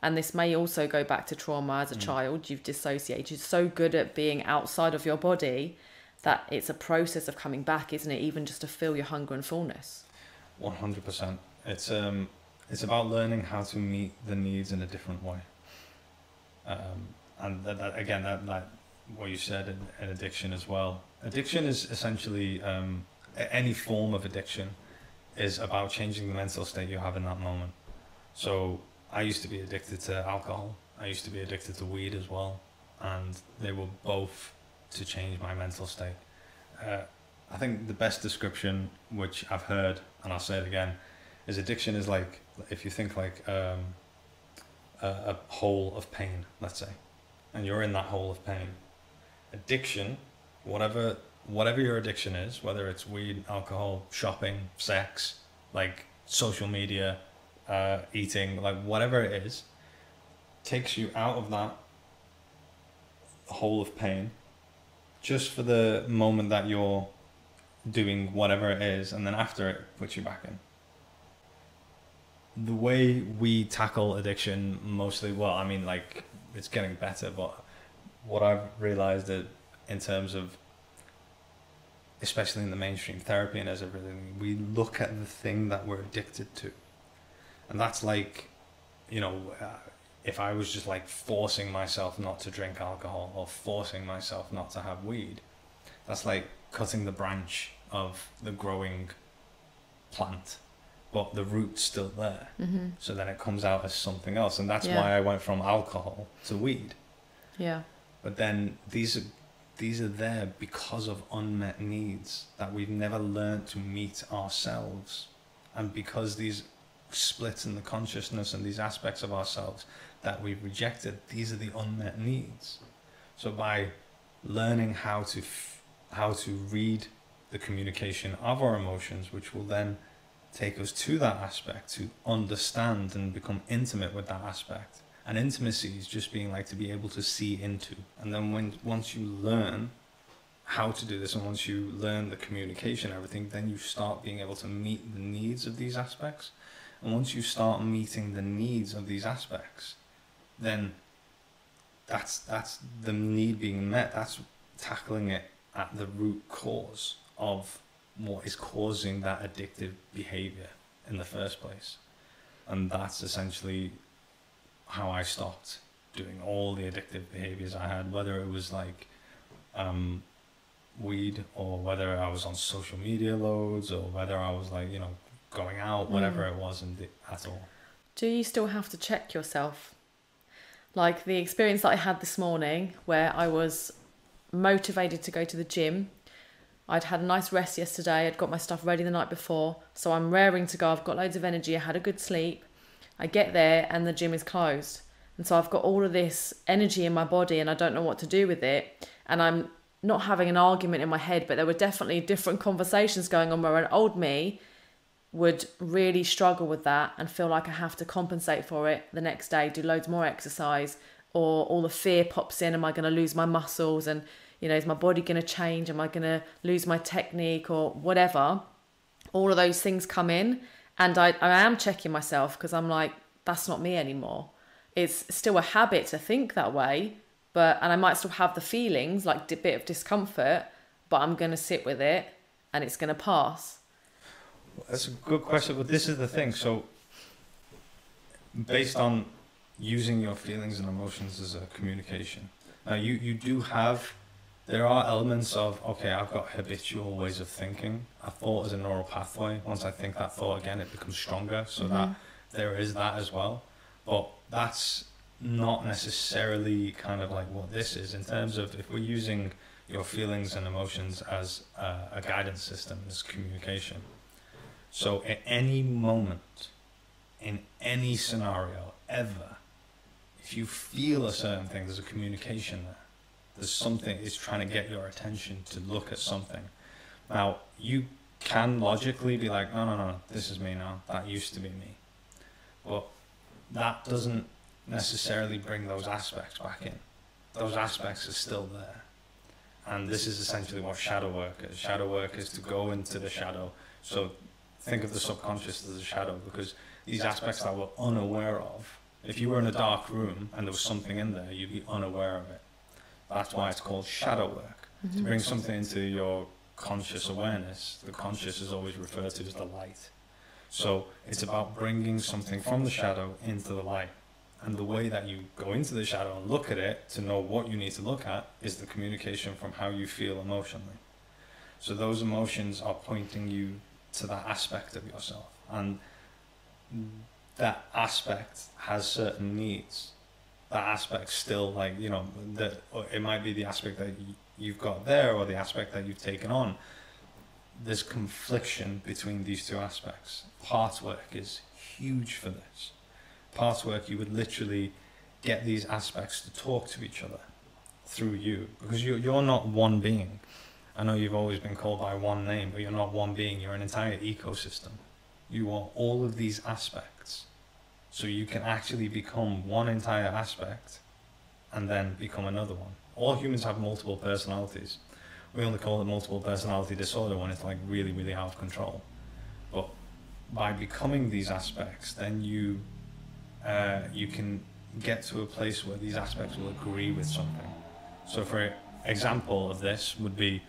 And this may also go back to trauma as a Mm. child. You've dissociated. You're so good at being outside of your body that it's a process of coming back, isn't it? Even just to feel your hunger and fullness. One hundred percent. It's um, it's about learning how to meet the needs in a different way. Um, and that, that again, that that what you said in, in addiction as well. Addiction is essentially um, any form of addiction is about changing the mental state you have in that moment. So I used to be addicted to alcohol. I used to be addicted to weed as well, and they were both to change my mental state. Uh, I think the best description, which I've heard, and I'll say it again, is addiction is like if you think like um, a, a hole of pain, let's say, and you're in that hole of pain. Addiction, whatever whatever your addiction is, whether it's weed, alcohol, shopping, sex, like social media, uh, eating, like whatever it is, takes you out of that hole of pain just for the moment that you're doing whatever it is, and then after it puts you back in. The way we tackle addiction mostly, well, I mean, like it's getting better, but what I've realized that in terms of, especially in the mainstream therapy and as everything, we look at the thing that we're addicted to, and that's like, you know, uh, if I was just like forcing myself not to drink alcohol or forcing myself not to have weed, that's like cutting the branch of the growing plant, but the root's still there. Mm-hmm. So then it comes out as something else, and that's Yeah. why I went from alcohol to weed. Yeah. But then these are these are there because of unmet needs that we've never learned to meet ourselves, and because these splits in the consciousness and these aspects of ourselves that we've rejected, these are the unmet needs. So by learning how to how to read the communication of our emotions, which will then take us to that aspect to understand and become intimate with that aspect. And intimacy is just being like to be able to see into. And then when once you learn how to do this and once you learn the communication everything, then you start being able to meet the needs of these aspects. And once you start meeting the needs of these aspects, then that's that's the need being met. That's tackling it at the root cause of what is causing that addictive behavior in the first place. And that's essentially how I stopped doing all the addictive behaviors I had, whether it was like um, weed or whether I was on social media loads or whether I was like, you know, going out, whatever Mm. it was and the, at all. Do you still have to check yourself? Like the experience that I had this morning where I was motivated to go to the gym. I'd had a nice rest yesterday, I'd got my stuff ready the night before, so I'm raring to go. I've got loads of energy, I had a good sleep. I get there and the gym is closed. And so I've got all of this energy in my body and I don't know what to do with it. And I'm not having an argument in my head, but there were definitely different conversations going on where an old me would really struggle with that and feel like I have to compensate for it the next day, do loads more exercise, or all the fear pops in. Am I going to lose my muscles? And, you know, is my body going to change? Am I going to lose my technique or whatever? All of those things come in. And I, I am checking myself because I'm like, that's not me anymore. It's still a habit to think that way, but, and I might still have the feelings, like a bit of discomfort, but I'm going to sit with it and it's going to pass. That's a good question, but this is the thing. So, based on using your feelings and emotions as a communication, now you, you do have, there are elements of, okay, I've got habitual ways of thinking. A thought is a neural pathway. Once I think that thought again, it becomes stronger. So, that mm-hmm. there is that as well. But that's not necessarily kind of like what this is in terms of if we're using your feelings and emotions as a, a guidance system, as communication. So at any moment, in any scenario, ever, if you feel a certain thing, there's a communication there. There's something, it's trying to get your attention to look at something. Now, you can logically be like, no, no, no, this is me now. That used to be me. But that doesn't necessarily bring those aspects back in. Those aspects are still there. And this is essentially what shadow work is. Shadow work is to go into the shadow. So think of the subconscious as a shadow because these aspects that we're unaware of, if you were in a dark room and there was something in there, you'd be unaware of it. That's why it's called shadow work. Mhm. To bring something into your conscious awareness, the conscious is always referred to as the light. So it's about bringing something from the shadow into the light. And the way that you go into the shadow and look at it to know what you need to look at is the communication from how you feel emotionally. So those emotions are pointing you to that aspect of yourself. And that aspect has certain needs. That aspect still like, you know, that it might be the aspect that you've got there or the aspect that you've taken on. There's confliction between these two aspects. Part work is huge for this. Part work, you would literally get these aspects to talk to each other through you because you, you're not one being. I know you've always been called by one name, but you're not one being, you're an entire ecosystem. You are all of these aspects. So you can actually become one entire aspect and then become another one. All humans have multiple personalities. We only call it multiple personality disorder when it's like really, really out of control. But by becoming these aspects, then you uh, you can get to a place where these aspects will agree with something. So, for example of this would be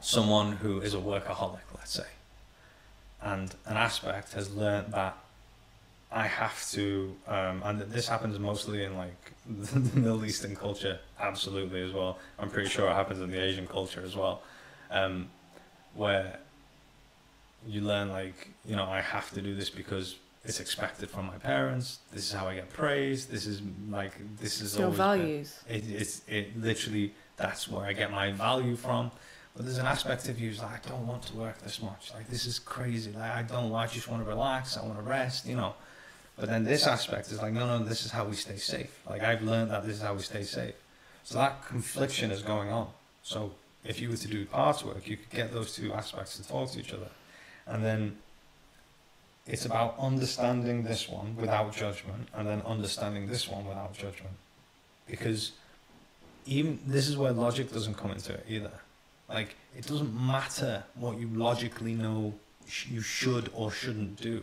someone who is a workaholic, let's say, and an aspect has learned that I have to, um, and this happens mostly in like the Middle Eastern culture, absolutely as well. I'm pretty sure it happens in the Asian culture as well, um, where you learn like you know I have to do this because it's expected from my parents. This is how I get praised. This is like this is Your always been- values. it, it's it literally that's where I get my value from. But there's an aspect of you like, I don't want to work this much. Like this is crazy. Like I don't. I just want to relax. I want to rest. You know. But then this aspect is like, no, no, this is how we stay safe. Like I've learned that this is how we stay safe. So that confliction is going on. So if you were to do parts work, you could get those two aspects to talk to each other. And then it's about understanding this one without judgment and then understanding this one without judgment. Because even this is where logic doesn't come into it either. Like it doesn't matter what you logically know you should or shouldn't do.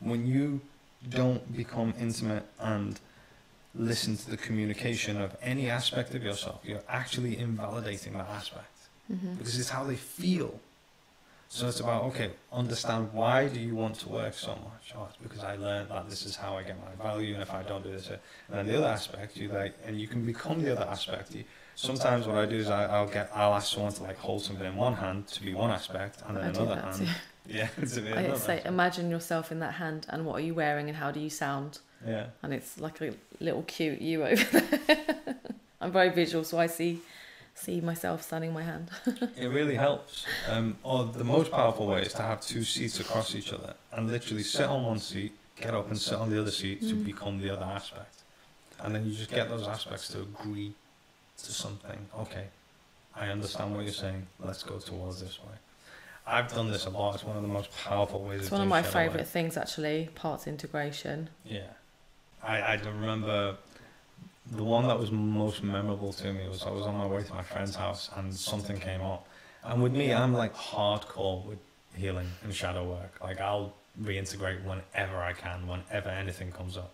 When you don't become intimate and listen to the communication of any aspect of yourself, you're actually invalidating that aspect Mm-hmm. because it's how they feel. So it's about okay, understand why do you want to work so much? Oh, it's because I learned that this is how I get my value, and if I don't do this, uh, and then the other aspect, you like, and you can become the other aspect. You, sometimes what I do is I, I'll get, I'll ask someone to like hold something in one hand to be one aspect, and then I do another that hand, too. yeah, to be I another. say, aspect. imagine yourself in that hand, and what are you wearing, and how do you sound? yeah, And it's like a little cute you over there. I'm very visual, so I see see myself standing my hand. it really helps. Um, or the most powerful way is to have two seats across each other and literally sit on one seat, get up and sit on the other seat to Mm. become the other aspect. And then you just get those aspects to agree to something. Okay, I understand what you're saying. Let's go towards this way. I've done this a lot. It's one of the most powerful ways. It's one of my favourite work. things, actually. Parts integration. Yeah, I I remember the one that was most memorable to me was I was on my way to my friend's house and something came up, and with me I'm like hardcore with healing and shadow work. Like I'll reintegrate whenever I can, whenever anything comes up.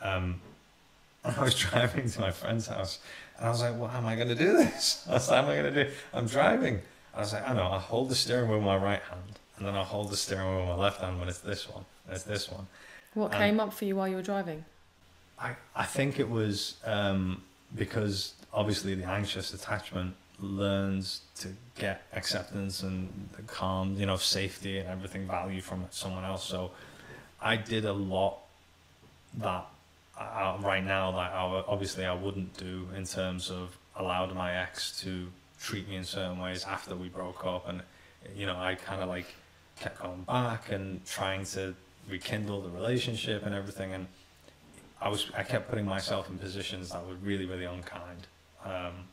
Um, and I was driving to my friend's house, and I was like, "Well, how am I going to do this? I was like, how am I going to do? I'm driving." I was like, "I know. I'll hold the steering wheel with my right hand, and then I'll hold the steering wheel with my left hand when it's this one, and it's this one." What Um, came up for you while you were driving? I, I think it was um, because obviously the anxious attachment learns to get acceptance and the calm, you know, safety and everything value from someone else. So I did a lot that I, right now that I, obviously I wouldn't do in terms of allowed my ex to treat me in certain ways after we broke up. And you know I kind of like kept going back and trying to rekindle the relationship and everything. And I was I kept putting myself in positions that were really really unkind. Um,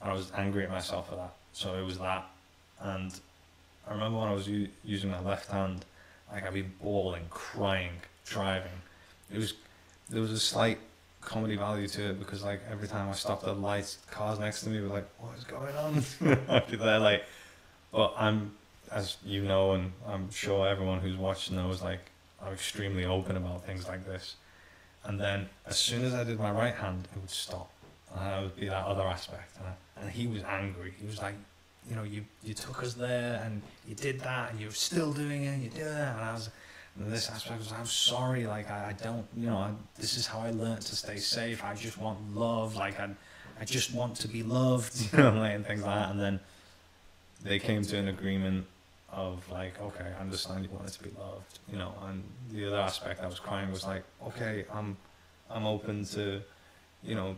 and I was angry at myself for that. So it was that. And I remember when I was u- using my left hand like I'd be bawling crying driving. It was there was a slight comedy value to it because like every time I stopped the lights cars next to me were like what is going on be like but I'm as you know and I'm sure everyone who's watched knows like I'm extremely open about things like this and then as soon as I did my right hand, it would stop. And I would be that other aspect. And, I, and he was angry. He was like, you know, you, you took us there and you did that and you're still doing it. You did that. And I was, this aspect was, I'm sorry. Like, I, I don't, you know, I, this is how I learned to stay safe. I just want love. Like, I, I just want to be loved, you know, like, and things like that. And then they came to an agreement of like, okay, I understand you wanted to be loved, you know, and the other aspect I was crying was like, okay, I'm, I'm open to, you know,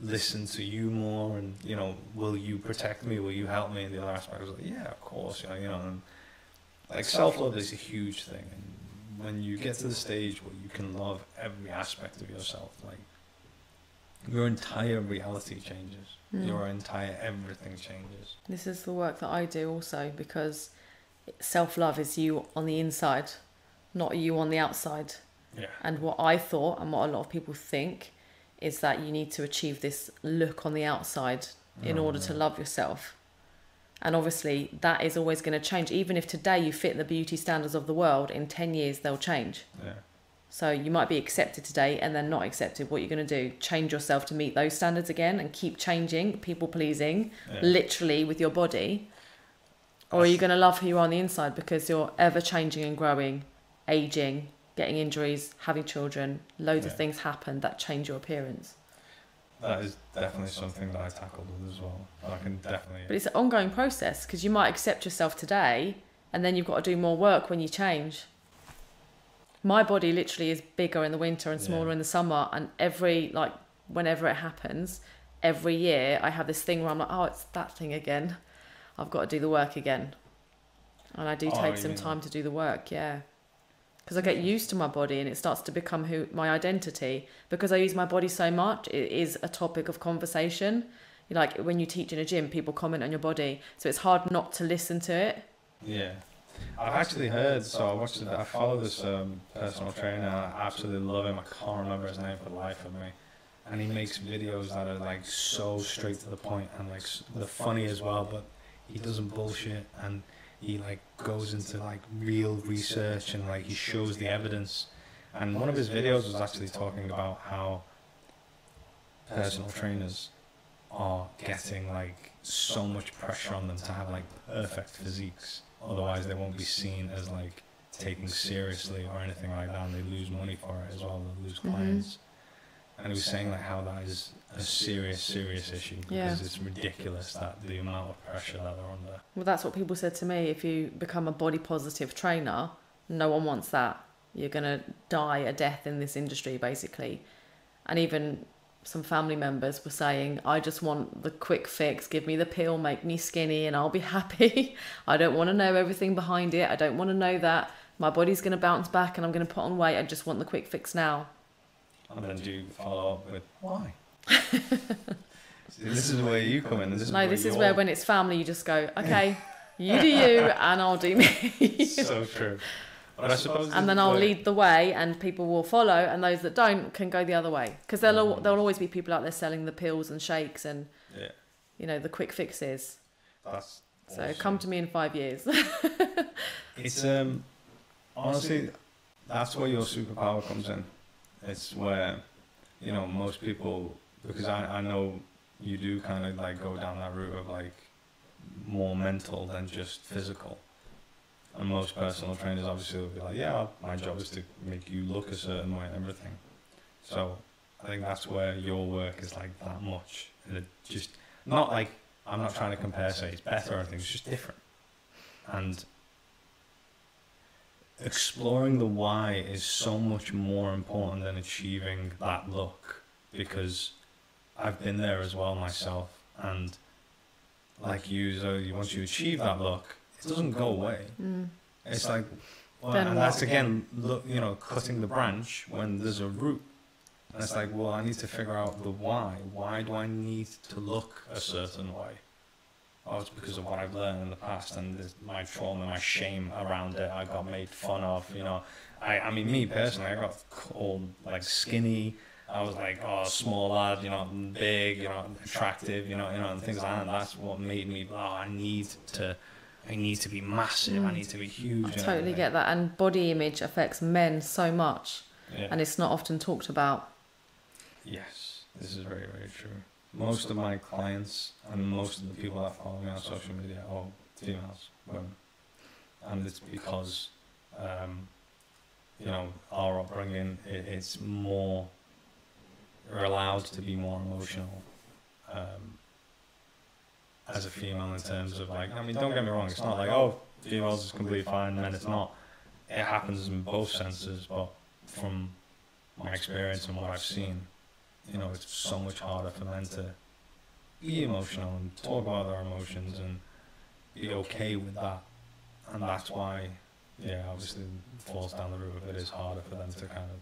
listen to you more, and you know, will you protect me? Will you help me? And the other aspect was like, yeah, of course, you know, you know, and like self love is a huge thing, and when you get to the stage where you can love every aspect of yourself, like your entire reality changes, Mm. your entire everything changes. This is the work that I do also because self love is you on the inside, not you on the outside. Yeah. And what I thought and what a lot of people think is that you need to achieve this look on the outside in Oh, order to love yourself. And obviously, that is always going to change. Even if today you fit the beauty standards of the world, in 10 years they'll change. Yeah. So you might be accepted today and then not accepted. What you're going to do? Change yourself to meet those standards again and keep changing, people pleasing, Yeah. literally with your body? Or are you going to love who you are on the inside because you're ever changing and growing, aging, getting injuries, having children, loads of things happen that change your appearance. That is definitely something that I tackled with as well. I can definitely. But it's an ongoing process because you might accept yourself today and then you've got to do more work when you change. My body literally is bigger in the winter and smaller Yeah. in the summer, and every like whenever it happens, every year I have this thing where I'm like, oh, it's that thing again. I've got to do the work again. And I do Oh, take you some mean- time to do the work, yeah. Because I get used to my body and it starts to become who my identity. Because I use my body so much, it is a topic of conversation. Like when you teach in a gym, people comment on your body, so it's hard not to listen to it. Yeah. I've actually heard, so I watched it, I follow this um, personal trainer, I absolutely love him, I can't remember his name for the life of me. And he makes videos that are like so straight to the point and like s- they're funny as well, but he doesn't bullshit and he like goes into like real research and like he shows the evidence. And one of his videos was actually talking about how personal trainers are getting like so much pressure on them to have like perfect physiques otherwise they won't be seen as like taken seriously or anything like that and they lose money for it as well they lose Mhm. clients and he was saying like how that is a serious serious issue because Yeah. it's ridiculous that the amount of pressure that they're under Well, that's what people said to me. If you become a body positive trainer, no one wants that. You're going to die a death in this industry, basically. And even some family members were saying, I just want the quick fix. Give me the pill, make me skinny, and I'll be happy. I don't want to know everything behind it. I don't want to know that my body's going to bounce back and I'm going to put on weight. I just want the quick fix now. and then do you follow up with why this is where you come in this is no, this is where when it's family, you just go, okay, you do you, and I'll do me. so true but I suppose and then I'll where- lead the way, and people will follow, and those that don't can go the other way because there'll al- there'll always be people out there selling the pills and shakes and yeah you know the quick fixes. that's So awesome. come to me in five years. It's um honestly that's where your superpower comes in. It's where you know most people because I, I know you do kind of like go down that route of like more mental than just physical. And most personal trainers obviously will be like, yeah, my job is to make you look a certain way and everything. So I think that's where your work is like that much. And it just not like I'm not trying to compare, say it's better or anything. It's just different. And exploring the why is so much more important than achieving that look because I've been there as well myself and like you so once you achieve that look it doesn't go away Mm. it's like well, and that's again look you know cutting the branch when there's a root and it's like well I need to figure out the why why do I need to look a certain way Oh, it's because of what I've learned in the past and there's my trauma, my shame around it. I got made fun of, you know. I, I mean, me personally, I got called like skinny. I was like, oh, small lad, you know, big, you know, attractive, you know, you know, and things like that. And that's what made me, oh, I need to, I need to be massive. I Mm. need to be huge. I totally everything. get that, and body image affects men so much, Yeah. and it's not often talked about. Yes, this is very, very true. Most of my clients and most of the people that follow me on social media are females, women. And it's because, um, you know, our upbringing, it, it's more, we're allowed to be more emotional um, as a female in terms of like, I mean, don't get me wrong, it's not like, oh, females is completely fine, men it's not. It happens in both senses, but from my experience and what I've seen, you know, it's so much harder for men to be emotional and talk about their emotions and be okay with that. And that's why, yeah, obviously falls down the route it is harder for them to kind of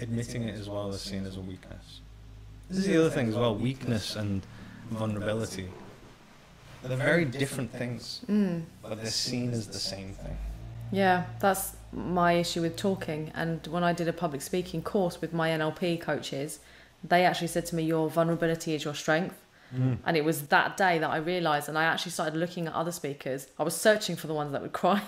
admitting it as well as seen as a weakness. This is the other thing as well, weakness and vulnerability. They're very different things, Mm. but they're seen as the same thing. Yeah, that's my issue with talking. And when I did a public speaking course with my NLP coaches, they actually said to me, Your vulnerability is your strength. Mm. And it was that day that I realised, and I actually started looking at other speakers. I was searching for the ones that would cry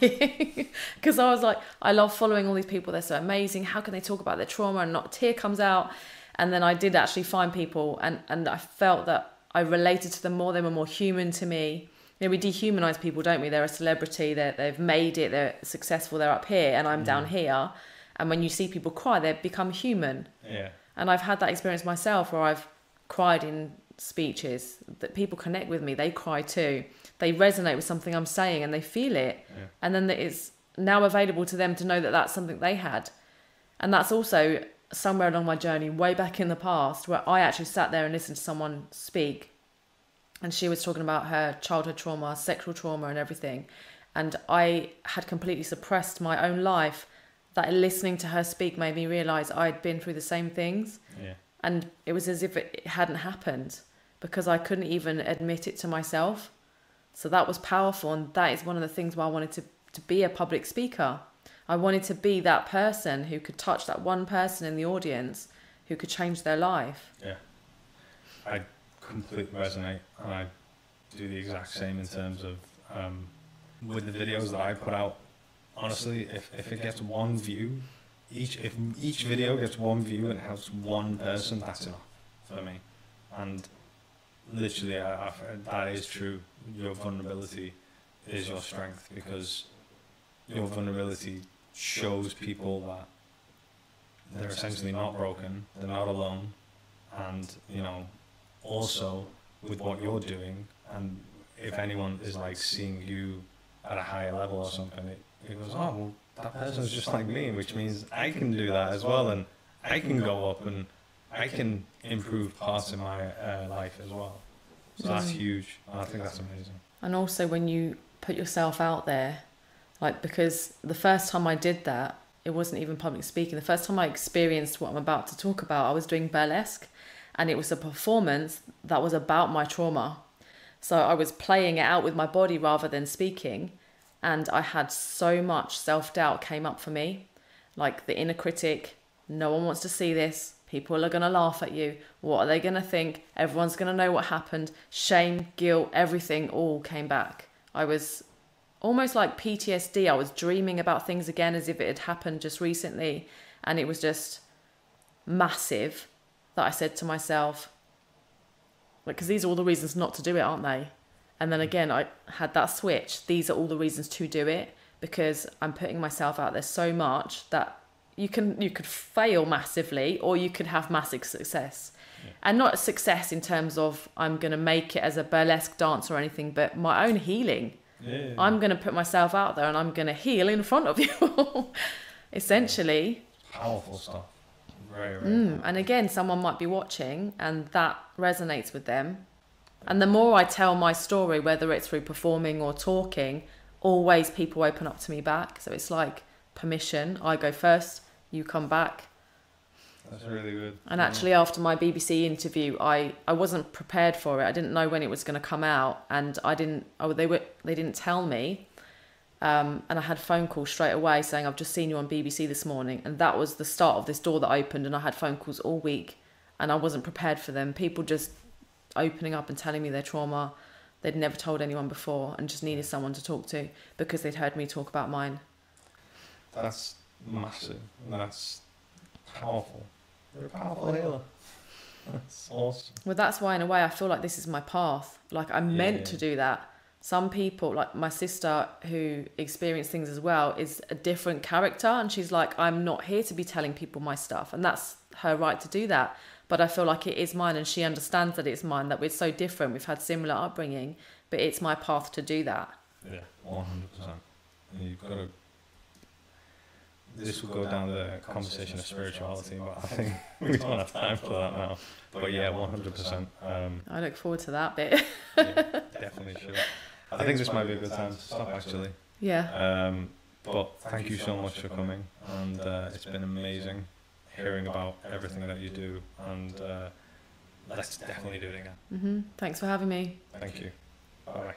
because I was like, I love following all these people. They're so amazing. How can they talk about their trauma and not a tear comes out? And then I did actually find people, and, and I felt that I related to them more. They were more human to me. You know, we dehumanize people, don't we? They're a celebrity. They're, they've made it. They're successful. They're up here, and I'm down mm. here. And when you see people cry, they become human. Yeah. And I've had that experience myself where I've cried in speeches that people connect with me. They cry too. They resonate with something I'm saying and they feel it. Yeah. And then it's now available to them to know that that's something they had. And that's also somewhere along my journey, way back in the past, where I actually sat there and listened to someone speak. and she was talking about her childhood trauma, sexual trauma, and everything. And I had completely suppressed my own life. That listening to her speak made me realize I'd been through the same things. Yeah. And it was as if it hadn't happened because I couldn't even admit it to myself. So that was powerful. And that is one of the things why I wanted to, to be a public speaker. I wanted to be that person who could touch that one person in the audience who could change their life. Yeah. I completely resonate, and I do the exact same in terms of um, with the videos that I put out. Honestly, if, if it gets one view, each if each video gets one view and helps one person, that's enough for me. And literally, I, I, that is true. Your vulnerability is your strength because your vulnerability shows people that they're essentially not broken, they're not alone, and you know, also with what you're doing, and if anyone is like seeing you at a higher level or something, it, it goes, oh well, that person's just like me, which means I can do that as well, and I can go up and I can improve parts of my uh, life as well. So that's huge. I think that's amazing. And also when you put yourself out there, like because the first time I did that, it wasn't even public speaking. The first time I experienced what I'm about to talk about, I was doing burlesque and it was a performance that was about my trauma. So I was playing it out with my body rather than speaking. And I had so much self doubt came up for me, like the inner critic. No one wants to see this. People are going to laugh at you. What are they going to think? Everyone's going to know what happened. Shame, guilt, everything all came back. I was almost like PTSD. I was dreaming about things again as if it had happened just recently. And it was just massive that I said to myself, like, these are all the reasons not to do it, aren't they? And then mm. again, I had that switch. These are all the reasons to do it because I'm putting myself out there so much that you can you could fail massively or you could have massive success. Yeah. And not success in terms of I'm going to make it as a burlesque dancer or anything, but my own healing. Yeah. I'm going to put myself out there and I'm going to heal in front of you. Essentially. Powerful stuff. Very, very mm, and again, someone might be watching and that resonates with them. And the more I tell my story, whether it's through performing or talking, always people open up to me back. So it's like permission. I go first, you come back. That's really good. And actually, after my BBC interview, I, I wasn't prepared for it. I didn't know when it was going to come out, and I didn't. Oh, they were they didn't tell me. Um, and I had a phone call straight away saying, I've just seen you on BBC this morning. And that was the start of this door that opened. And I had phone calls all week and I wasn't prepared for them. People just opening up and telling me their trauma they'd never told anyone before and just needed someone to talk to because they'd heard me talk about mine. That's massive. That's powerful. You're a powerful healer. That's awesome. Well, that's why, in a way, I feel like this is my path. Like, I'm yeah, meant yeah. to do that some people like my sister who experienced things as well is a different character and she's like i'm not here to be telling people my stuff and that's her right to do that but i feel like it is mine and she understands that it's mine that we're so different we've had similar upbringing but it's my path to do that yeah 100% you've got to this will go down the conversation of spirituality, but I think we don't have time for that now. But yeah, 100%. Um, I look forward to that bit. yeah, definitely sure. I think this might be a good time to stop actually. Yeah. Um, but thank you so much for coming, and uh, it's been amazing hearing about everything that you do, and uh, let's definitely do it again. Mm-hmm. Thanks for having me. Thank you. Bye bye.